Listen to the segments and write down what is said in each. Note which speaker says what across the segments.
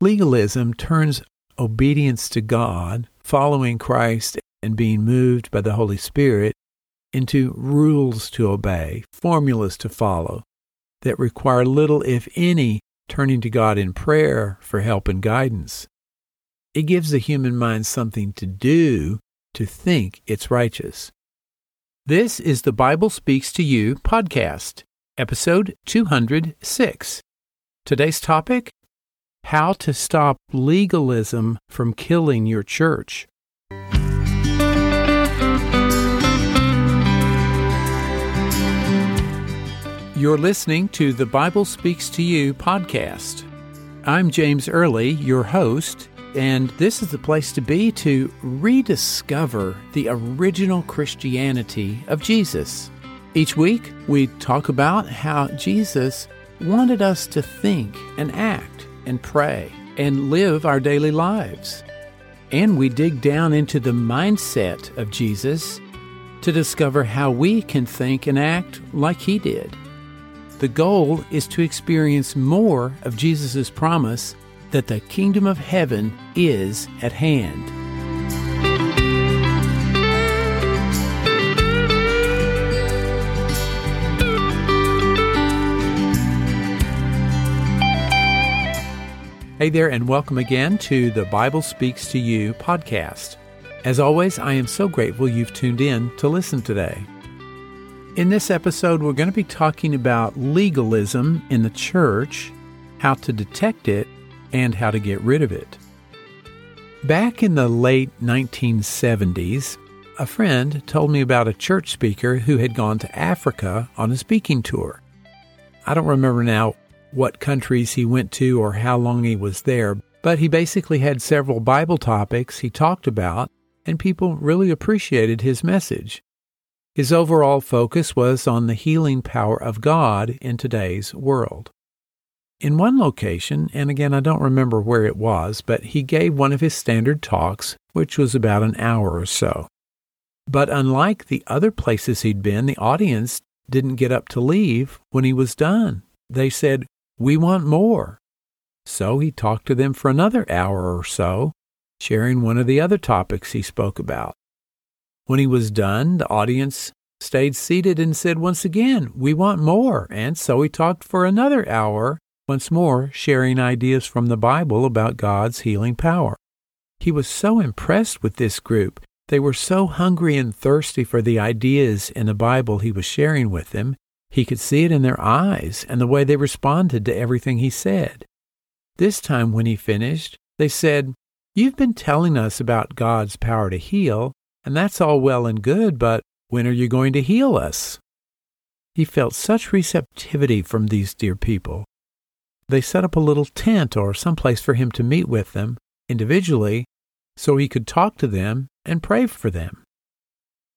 Speaker 1: Legalism turns obedience to God, following Christ, and being moved by the Holy Spirit into rules to obey, formulas to follow that require little, if any, turning to God in prayer for help and guidance. It gives the human mind something to do to think it's righteous. This is the Bible Speaks to You podcast, episode 206. Today's topic How to Stop Legalism from Killing Your Church. You're listening to the Bible Speaks to You podcast. I'm James Early, your host, and this is the place to be to rediscover the original Christianity of Jesus. Each week, we talk about how Jesus wanted us to think and act and pray and live our daily lives. And we dig down into the mindset of Jesus to discover how we can think and act like he did. The goal is to experience more of Jesus' promise that the kingdom of heaven is at hand. Hey there, and welcome again to the Bible Speaks to You podcast. As always, I am so grateful you've tuned in to listen today. In this episode, we're going to be talking about legalism in the church, how to detect it, and how to get rid of it. Back in the late 1970s, a friend told me about a church speaker who had gone to Africa on a speaking tour. I don't remember now what countries he went to or how long he was there, but he basically had several Bible topics he talked about, and people really appreciated his message. His overall focus was on the healing power of God in today's world. In one location, and again I don't remember where it was, but he gave one of his standard talks, which was about an hour or so. But unlike the other places he'd been, the audience didn't get up to leave when he was done. They said, We want more. So he talked to them for another hour or so, sharing one of the other topics he spoke about. When he was done, the audience stayed seated and said once again, We want more. And so he talked for another hour, once more sharing ideas from the Bible about God's healing power. He was so impressed with this group. They were so hungry and thirsty for the ideas in the Bible he was sharing with them. He could see it in their eyes and the way they responded to everything he said. This time, when he finished, they said, You've been telling us about God's power to heal, and that's all well and good, but when are you going to heal us? He felt such receptivity from these dear people. They set up a little tent or some place for him to meet with them individually so he could talk to them and pray for them.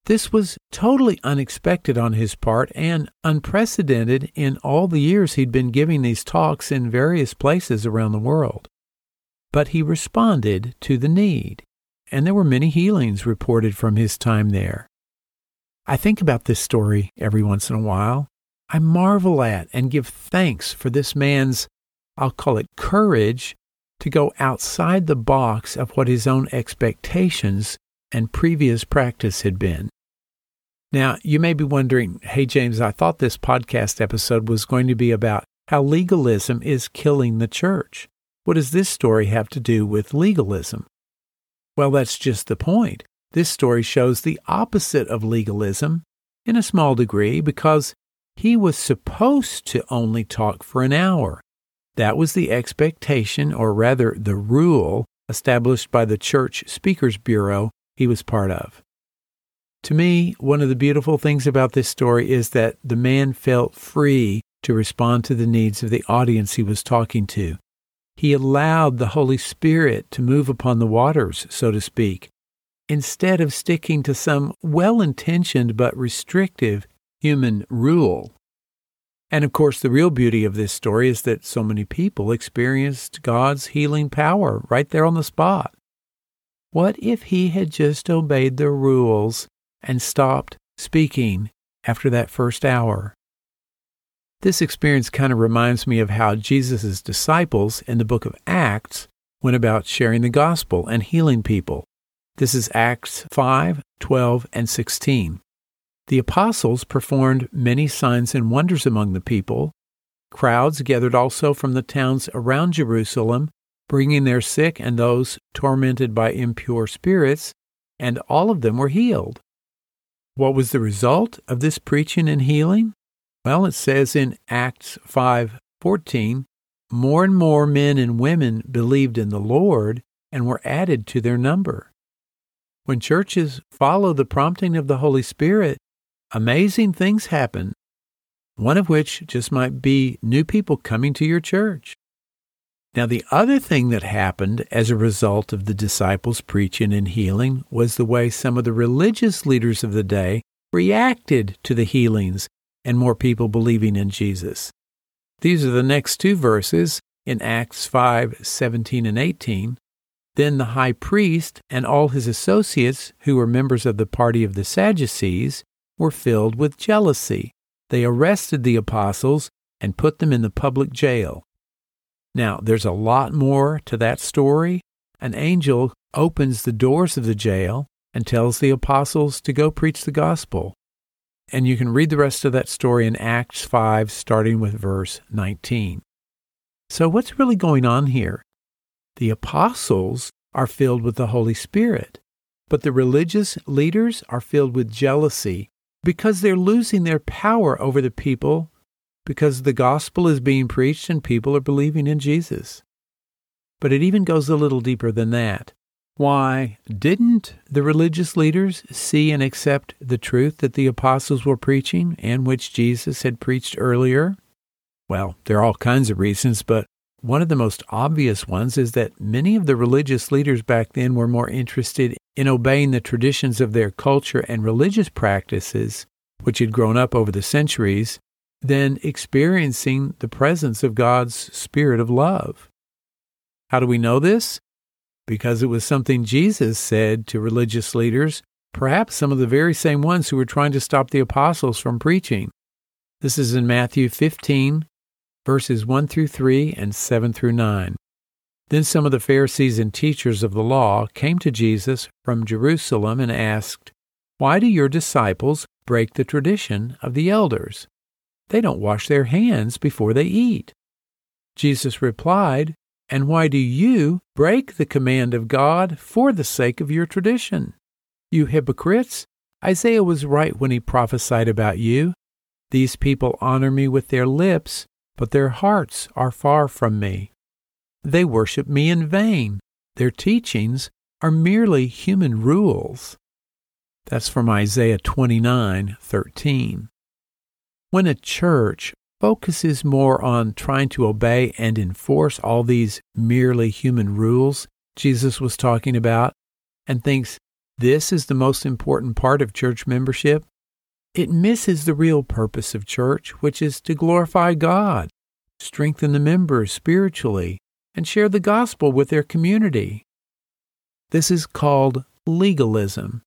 Speaker 1: This was totally unexpected on his part and unprecedented in all the years he'd been giving these talks in various places around the world. But he responded to the need and there were many healings reported from his time there. I think about this story every once in a while. I marvel at and give thanks for this man's, I'll call it courage, to go outside the box of what his own expectations and previous practice had been. Now, you may be wondering, hey, James, I thought this podcast episode was going to be about how legalism is killing the church. What does this story have to do with legalism? Well, that's just the point. This story shows the opposite of legalism in a small degree because he was supposed to only talk for an hour. That was the expectation, or rather the rule, established by the Church Speakers Bureau he was part of. To me, one of the beautiful things about this story is that the man felt free to respond to the needs of the audience he was talking to. He allowed the Holy Spirit to move upon the waters, so to speak, instead of sticking to some well intentioned but restrictive human rule. And of course, the real beauty of this story is that so many people experienced God's healing power right there on the spot. What if he had just obeyed the rules and stopped speaking after that first hour? This experience kind of reminds me of how Jesus' disciples in the book of Acts went about sharing the gospel and healing people. This is Acts 5, 12, and 16. The apostles performed many signs and wonders among the people. Crowds gathered also from the towns around Jerusalem, bringing their sick and those tormented by impure spirits, and all of them were healed. What was the result of this preaching and healing? Well, it says in Acts 5:14, more and more men and women believed in the Lord and were added to their number. When churches follow the prompting of the Holy Spirit, amazing things happen, one of which just might be new people coming to your church. Now, the other thing that happened as a result of the disciples' preaching and healing was the way some of the religious leaders of the day reacted to the healings and more people believing in Jesus. These are the next two verses in Acts 5 17 and 18. Then the high priest and all his associates, who were members of the party of the Sadducees, were filled with jealousy. They arrested the apostles and put them in the public jail. Now, there's a lot more to that story. An angel opens the doors of the jail and tells the apostles to go preach the gospel. And you can read the rest of that story in Acts 5, starting with verse 19. So, what's really going on here? The apostles are filled with the Holy Spirit, but the religious leaders are filled with jealousy because they're losing their power over the people because the gospel is being preached and people are believing in Jesus. But it even goes a little deeper than that. Why, didn't the religious leaders see and accept the truth that the apostles were preaching and which Jesus had preached earlier? Well, there are all kinds of reasons, but one of the most obvious ones is that many of the religious leaders back then were more interested in obeying the traditions of their culture and religious practices, which had grown up over the centuries, than experiencing the presence of God's Spirit of love. How do we know this? Because it was something Jesus said to religious leaders, perhaps some of the very same ones who were trying to stop the apostles from preaching. This is in Matthew 15, verses 1 through 3 and 7 through 9. Then some of the Pharisees and teachers of the law came to Jesus from Jerusalem and asked, Why do your disciples break the tradition of the elders? They don't wash their hands before they eat. Jesus replied, And why do you break the command of God for the sake of your tradition? You hypocrites! Isaiah was right when he prophesied about you. These people honor me with their lips, but their hearts are far from me. They worship me in vain. Their teachings are merely human rules. That's from Isaiah 29:13. When a church focuses more on trying to obey and enforce all these merely human rules Jesus was talking about and thinks this is the most important part of church membership, it misses the real purpose of church, which is to glorify God, strengthen the members spiritually, and share the gospel with their community. This is called legalism.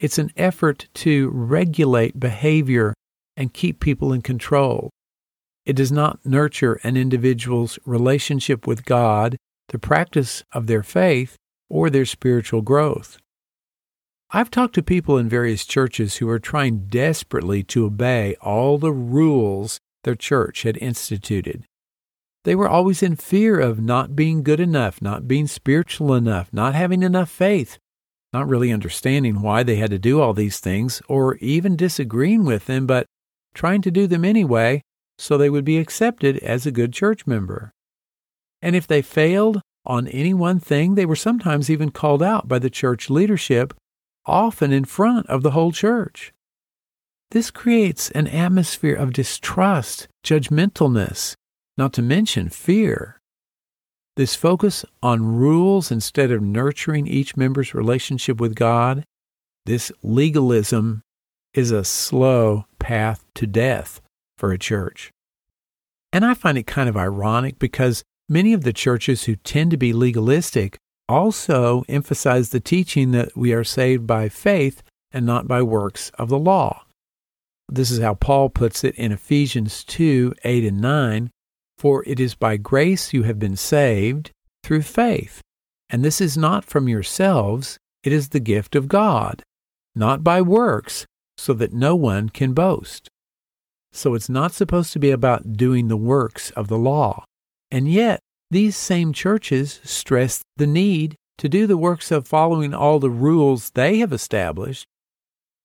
Speaker 1: It's an effort to regulate behavior and keep people in control. It does not nurture an individual's relationship with God, the practice of their faith, or their spiritual growth. I've talked to people in various churches who are trying desperately to obey all the rules their church had instituted. They were always in fear of not being good enough, not being spiritual enough, not having enough faith, not really understanding why they had to do all these things, or even disagreeing with them, but trying to do them anyway so they would be accepted as a good church member. And if they failed on any one thing, they were sometimes even called out by the church leadership, often in front of the whole church. This creates an atmosphere of distrust, judgmentalness, not to mention fear. This focus on rules instead of nurturing each member's relationship with God, this legalism is a slow path to death for a church. And I find it kind of ironic because many of the churches who tend to be legalistic also emphasize the teaching that we are saved by faith and not by works of the law. This is how Paul puts it in Ephesians 2 8 and 9. For it is by grace you have been saved through faith. And this is not from yourselves, it is the gift of God, not by works, so that no one can boast. So it's not supposed to be about doing the works of the law. And yet, these same churches stress the need to do the works of following all the rules they have established.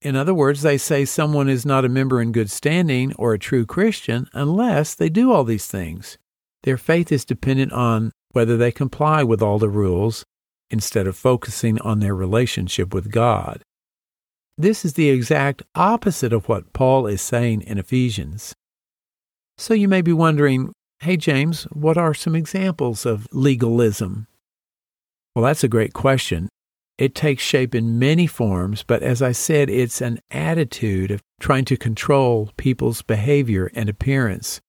Speaker 1: In other words, they say someone is not a member in good standing or a true Christian unless they do all these things. Their faith is dependent on whether they comply with all the rules instead of focusing on their relationship with God. This is the exact opposite of what Paul is saying in Ephesians. So you may be wondering, hey, James, what are some examples of legalism? Well, that's a great question. It takes shape in many forms, but as I said, it's an attitude of trying to control people's behavior and appearance.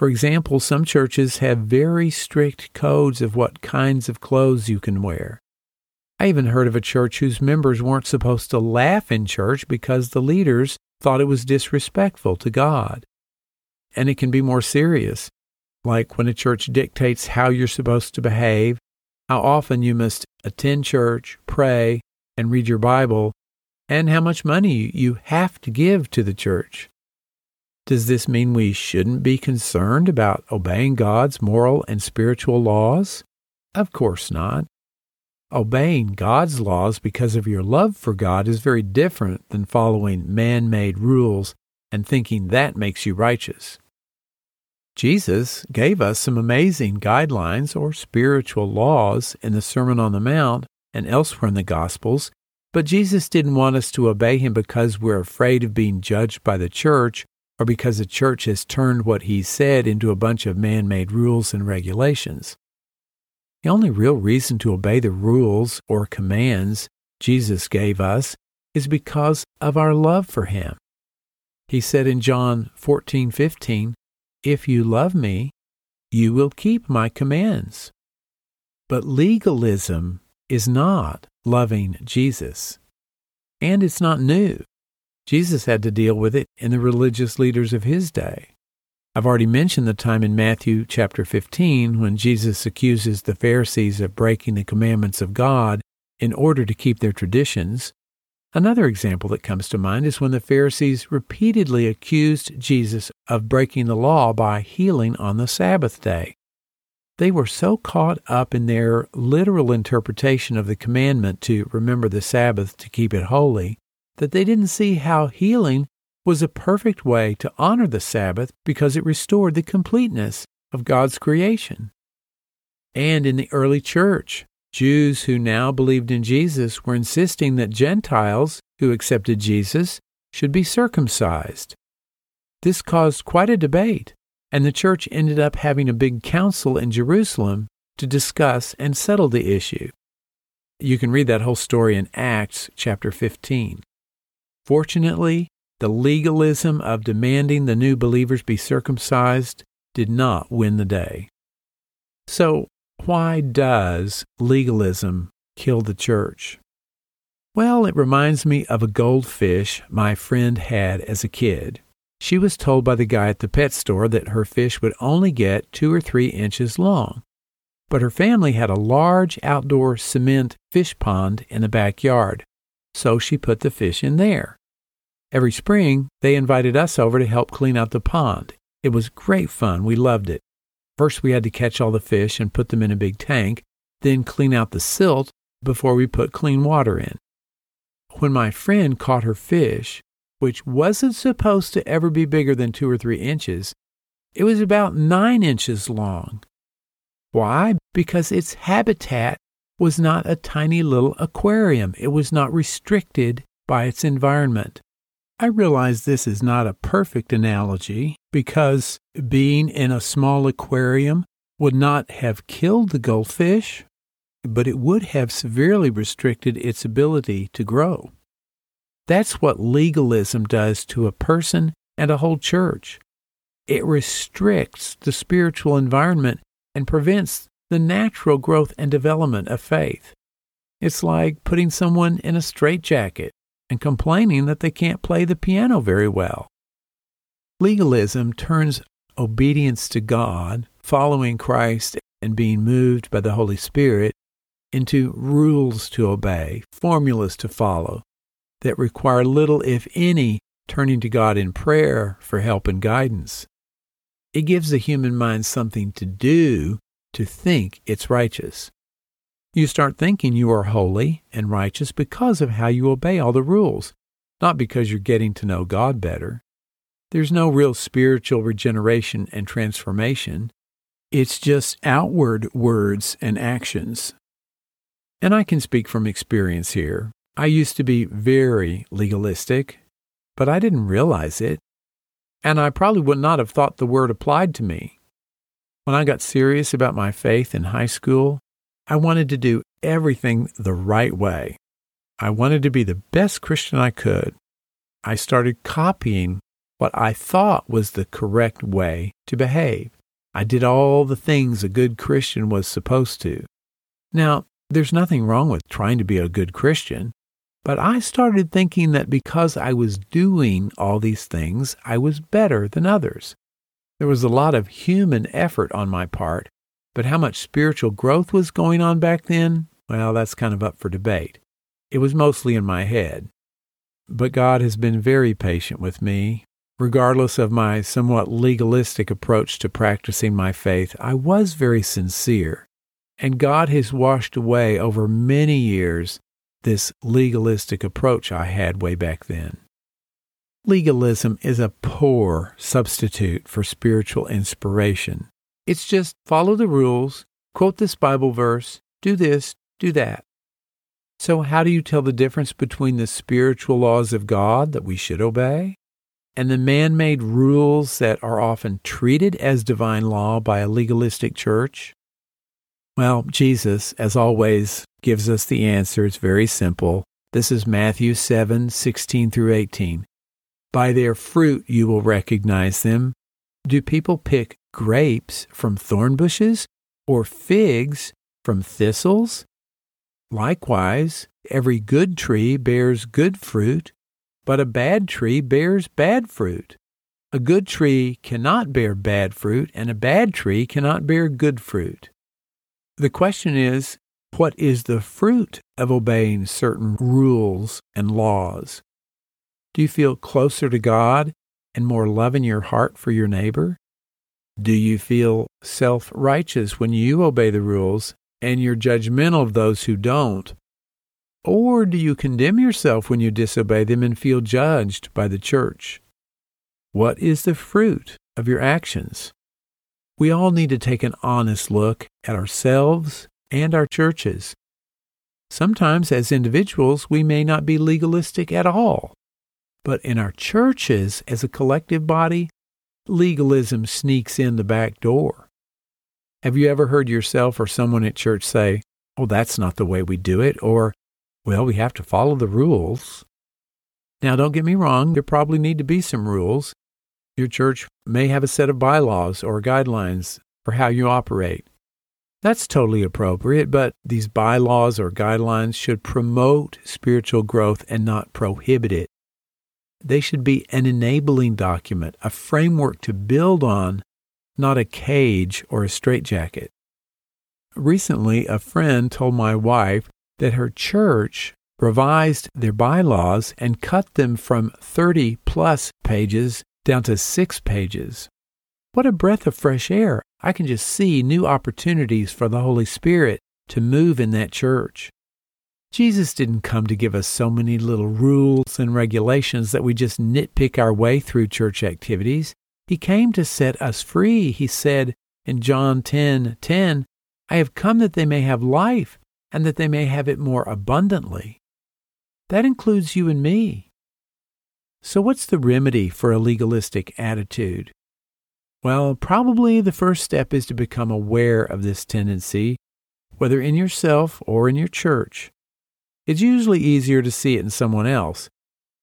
Speaker 1: For example, some churches have very strict codes of what kinds of clothes you can wear. I even heard of a church whose members weren't supposed to laugh in church because the leaders thought it was disrespectful to God. And it can be more serious, like when a church dictates how you're supposed to behave, how often you must attend church, pray, and read your Bible, and how much money you have to give to the church. Does this mean we shouldn't be concerned about obeying God's moral and spiritual laws? Of course not. Obeying God's laws because of your love for God is very different than following man made rules and thinking that makes you righteous. Jesus gave us some amazing guidelines or spiritual laws in the Sermon on the Mount and elsewhere in the Gospels, but Jesus didn't want us to obey him because we're afraid of being judged by the church or because the church has turned what he said into a bunch of man made rules and regulations. The only real reason to obey the rules or commands Jesus gave us is because of our love for him. He said in John 14:15, "If you love me, you will keep my commands." But legalism is not loving Jesus. And it's not new. Jesus had to deal with it in the religious leaders of his day. I've already mentioned the time in Matthew chapter 15 when Jesus accuses the Pharisees of breaking the commandments of God in order to keep their traditions. Another example that comes to mind is when the Pharisees repeatedly accused Jesus of breaking the law by healing on the Sabbath day. They were so caught up in their literal interpretation of the commandment to remember the Sabbath to keep it holy that they didn't see how healing was a perfect way to honor the Sabbath because it restored the completeness of God's creation. And in the early church, Jews who now believed in Jesus were insisting that Gentiles who accepted Jesus should be circumcised. This caused quite a debate, and the church ended up having a big council in Jerusalem to discuss and settle the issue. You can read that whole story in Acts chapter 15. Fortunately, the legalism of demanding the new believers be circumcised did not win the day. So, why does legalism kill the church? Well, it reminds me of a goldfish my friend had as a kid. She was told by the guy at the pet store that her fish would only get two or three inches long. But her family had a large outdoor cement fish pond in the backyard, so she put the fish in there. Every spring, they invited us over to help clean out the pond. It was great fun. We loved it. First, we had to catch all the fish and put them in a big tank, then clean out the silt before we put clean water in. When my friend caught her fish, which wasn't supposed to ever be bigger than two or three inches, it was about nine inches long. Why? Because its habitat was not a tiny little aquarium. It was not restricted by its environment. I realize this is not a perfect analogy because being in a small aquarium would not have killed the goldfish, but it would have severely restricted its ability to grow. That's what legalism does to a person and a whole church. It restricts the spiritual environment and prevents the natural growth and development of faith. It's like putting someone in a straitjacket and complaining that they can't play the piano very well. Legalism turns obedience to God, following Christ, and being moved by the Holy Spirit into rules to obey, formulas to follow that require little, if any, turning to God in prayer for help and guidance. It gives the human mind something to do to think it's righteous. You start thinking you are holy and righteous because of how you obey all the rules, not because you're getting to know God better. There's no real spiritual regeneration and transformation. It's just outward words and actions. And I can speak from experience here. I used to be very legalistic, but I didn't realize it. And I probably would not have thought the word applied to me. When I got serious about my faith in high school, I wanted to do everything the right way. I wanted to be the best Christian I could. I started copying what I thought was the correct way to behave. I did all the things a good Christian was supposed to. Now, there's nothing wrong with trying to be a good Christian, but I started thinking that because I was doing all these things, I was better than others. There was a lot of human effort on my part, but how much spiritual growth was going on back then? Well, that's kind of up for debate. It was mostly in my head. But God has been very patient with me, Regardless of my somewhat legalistic approach to practicing my faith, I was very sincere. And God has washed away over many years this legalistic approach I had way back then. Legalism is a poor substitute for spiritual inspiration. It's just follow the rules, quote this Bible verse, do this, do that. So, how do you tell the difference between the spiritual laws of God that we should obey and the man made rules that are often treated as divine law by a legalistic church? Well, Jesus, as always, gives us the answer. It's very simple. This is Matthew 7 16 through 18. By their fruit you will recognize them. Do people pick grapes from thorn bushes or figs from thistles? Likewise, every good tree bears good fruit, but a bad tree bears bad fruit. A good tree cannot bear bad fruit, and a bad tree cannot bear good fruit. The question is, what is the fruit of obeying certain rules and laws? Do you feel closer to God and more love in your heart for your neighbor? Do you feel self righteous when you obey the rules and you're judgmental of those who don't or do you condemn yourself when you disobey them and feel judged by the church? What is the fruit of your actions? We all need to take an honest look at ourselves and our churches. Sometimes, as individuals, we may not be legalistic at all. But in our churches, as a collective body, legalism sneaks in the back door. Have you ever heard yourself or someone at church say, Oh, that's not the way we do it? Or, well, we have to follow the rules. Now, don't get me wrong, there probably need to be some rules. Your church may have a set of bylaws or guidelines for how you operate. That's totally appropriate, but these bylaws or guidelines should promote spiritual growth and not prohibit it. They should be an enabling document, a framework to build on, not a cage or a straitjacket. Recently, a friend told my wife that her church revised their bylaws and cut them from 30 plus pages down to six pages. What a breath of fresh air. I can just see new opportunities for the Holy Spirit to move in that church. Jesus didn't come to give us so many little rules and regulations that we just nitpick our way through church activities. He came to set us free. He said in John 10 10, I have come that they may have life and that they may have it more abundantly. That includes you and me. So, what's the remedy for a legalistic attitude? Well, probably the first step is to become aware of this tendency, whether in yourself or in your church. It's usually easier to see it in someone else.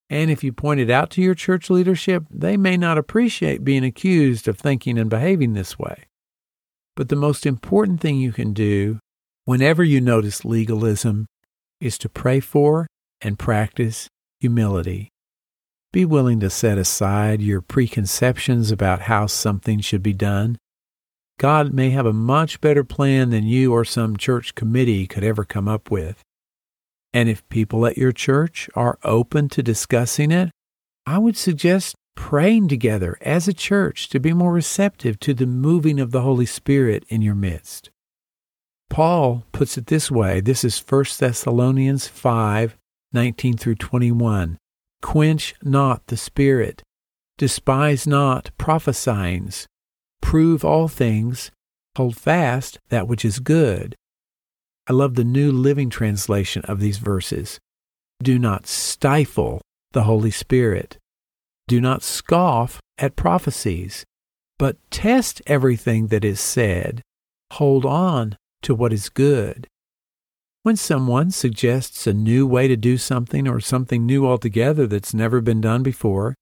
Speaker 1: And if you point it out to your church leadership, they may not appreciate being accused of thinking and behaving this way. But the most important thing you can do whenever you notice legalism, is to pray for and practice humility. Be willing to set aside your preconceptions about how something should be done. God may have a much better plan than you or some church committee could ever come up with. And if people at your church are open to discussing it, I would suggest praying together as a church to be more receptive to the moving of the Holy Spirit in your midst. Paul puts it this way. This is 1 Thessalonians 5, 19 through 21. Quench not the Spirit. Despise not prophesyings. Prove all things. Hold fast that which is good. I love the New Living Translation of these verses. Do not stifle the Holy Spirit. Do not scoff at prophecies, but test everything that is said. Hold on to what is good. When someone suggests a new way to do something or something new altogether that's never been done before,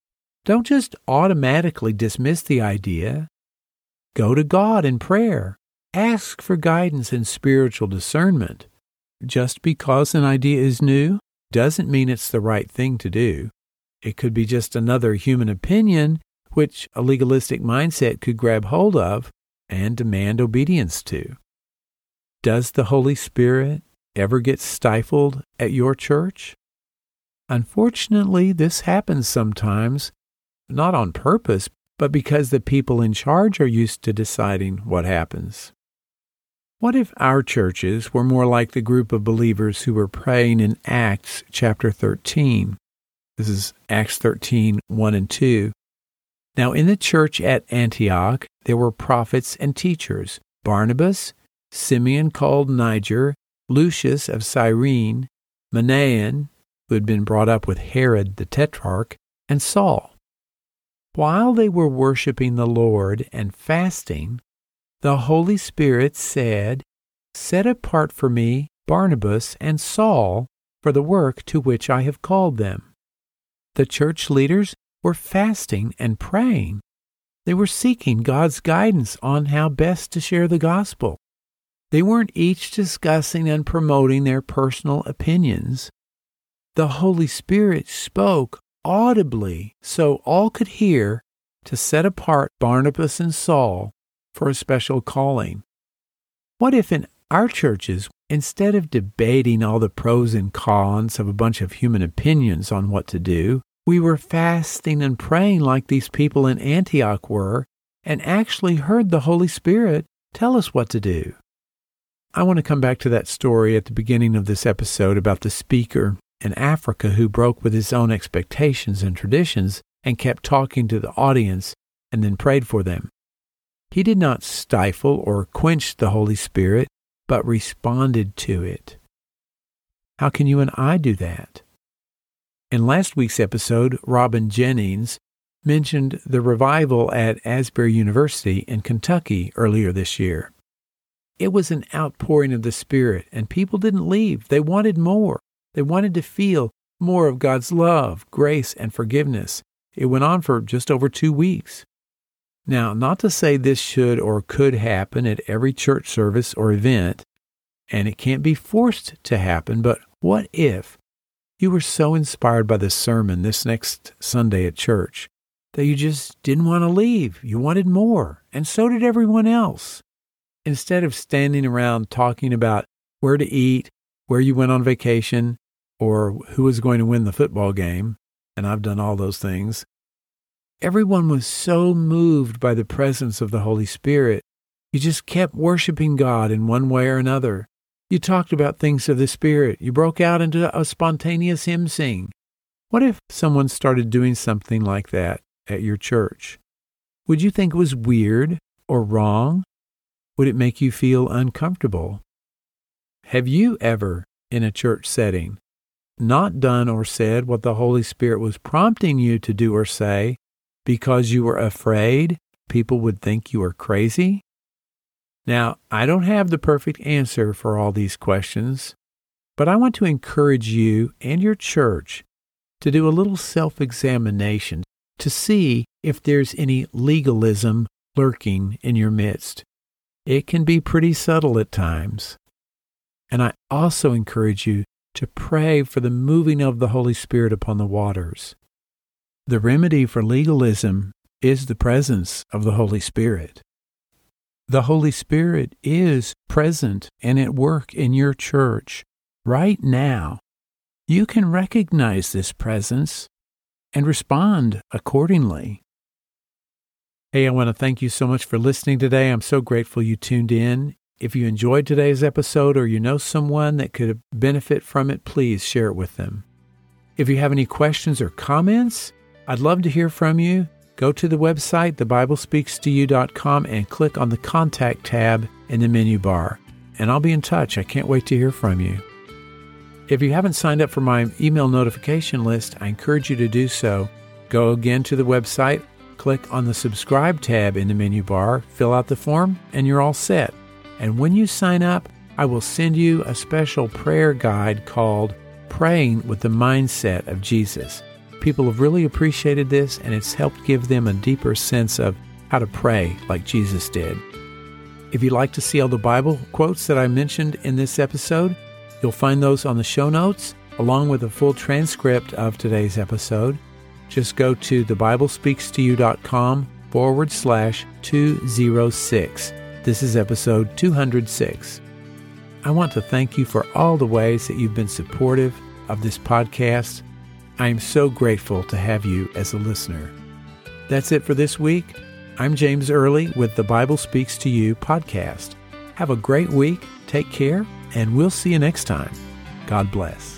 Speaker 1: don't just automatically dismiss the idea. Go to God in prayer. Ask for guidance and spiritual discernment. Just because an idea is new doesn't mean it's the right thing to do. It could be just another human opinion which a legalistic mindset could grab hold of and demand obedience to. Does the Holy Spirit ever get stifled at your church? Unfortunately, this happens sometimes, not on purpose, but because the people in charge are used to deciding what happens. What if our churches were more like the group of believers who were praying in Acts chapter 13? This is Acts 13, 1 and 2. Now, in the church at Antioch, there were prophets and teachers Barnabas, Simeon called Niger, Lucius of Cyrene, Manaen, who had been brought up with Herod the Tetrarch, and Saul. While they were worshiping the Lord and fasting, the Holy Spirit said, Set apart for me Barnabas and Saul for the work to which I have called them. The church leaders were fasting and praying. They were seeking God's guidance on how best to share the gospel. They weren't each discussing and promoting their personal opinions. The Holy Spirit spoke audibly so all could hear to set apart Barnabas and Saul for a special calling. What if in our churches, instead of debating all the pros and cons of a bunch of human opinions on what to do, we were fasting and praying like these people in Antioch were and actually heard the Holy Spirit tell us what to do? I want to come back to that story at the beginning of this episode about the speaker in Africa who broke with his own expectations and traditions and kept talking to the audience and then prayed for them. He did not stifle or quench the Holy Spirit, but responded to it. How can you and I do that? In last week's episode, Robin Jennings mentioned the revival at Asbury University in Kentucky earlier this year. It was an outpouring of the Spirit, and people didn't leave. They wanted more. They wanted to feel more of God's love, grace, and forgiveness. It went on for just over two weeks. Now, not to say this should or could happen at every church service or event, and it can't be forced to happen, but what if you were so inspired by the sermon this next Sunday at church that you just didn't want to leave? You wanted more, and so did everyone else instead of standing around talking about where to eat, where you went on vacation, or who was going to win the football game, and I've done all those things, everyone was so moved by the presence of the Holy Spirit. You just kept worshiping God in one way or another. You talked about things of the Spirit. You broke out into a spontaneous hymn sing. What if someone started doing something like that at your church? Would you think it was weird or wrong would it make you feel uncomfortable? Have you ever, in a church setting, not done or said what the Holy Spirit was prompting you to do or say because you were afraid people would think you were crazy? Now, I don't have the perfect answer for all these questions, but I want to encourage you and your church to do a little self examination to see if there's any legalism lurking in your midst. It can be pretty subtle at times. And I also encourage you to pray for the moving of the Holy Spirit upon the waters. The remedy for legalism is the presence of the Holy Spirit. The Holy Spirit is present and at work in your church right now. You can recognize this presence and respond accordingly. Hey, I want to thank you so much for listening today. I'm so grateful you tuned in. If you enjoyed today's episode or you know someone that could benefit from it, please share it with them. If you have any questions or comments, I'd love to hear from you. Go to the website, thebiblespeakstoyou.com, and click on the Contact tab in the menu bar. And I'll be in touch. I can't wait to hear from you. If you haven't signed up for my email notification list, I encourage you to do so. Go again to the website, click on the Subscribe tab in the menu bar, fill out the form, and you're all set. And when you sign up, I will send you a special prayer guide called Praying with the Mindset of Jesus. People have really appreciated this, and it's helped give them a deeper sense of how to pray like Jesus did. If you'd like to see all the Bible quotes that I mentioned in this episode, you'll find those on the show notes, along with a full transcript of today's episode. Just go to thebiblespeakstoyou.com forward slash 206. This is episode 206. I want to thank you for all the ways that you've been supportive of this podcast. I am so grateful to have you as a listener. That's it for this week. I'm James Early with the Bible Speaks to You podcast. Have a great week, take care, and we'll see you next time. God bless.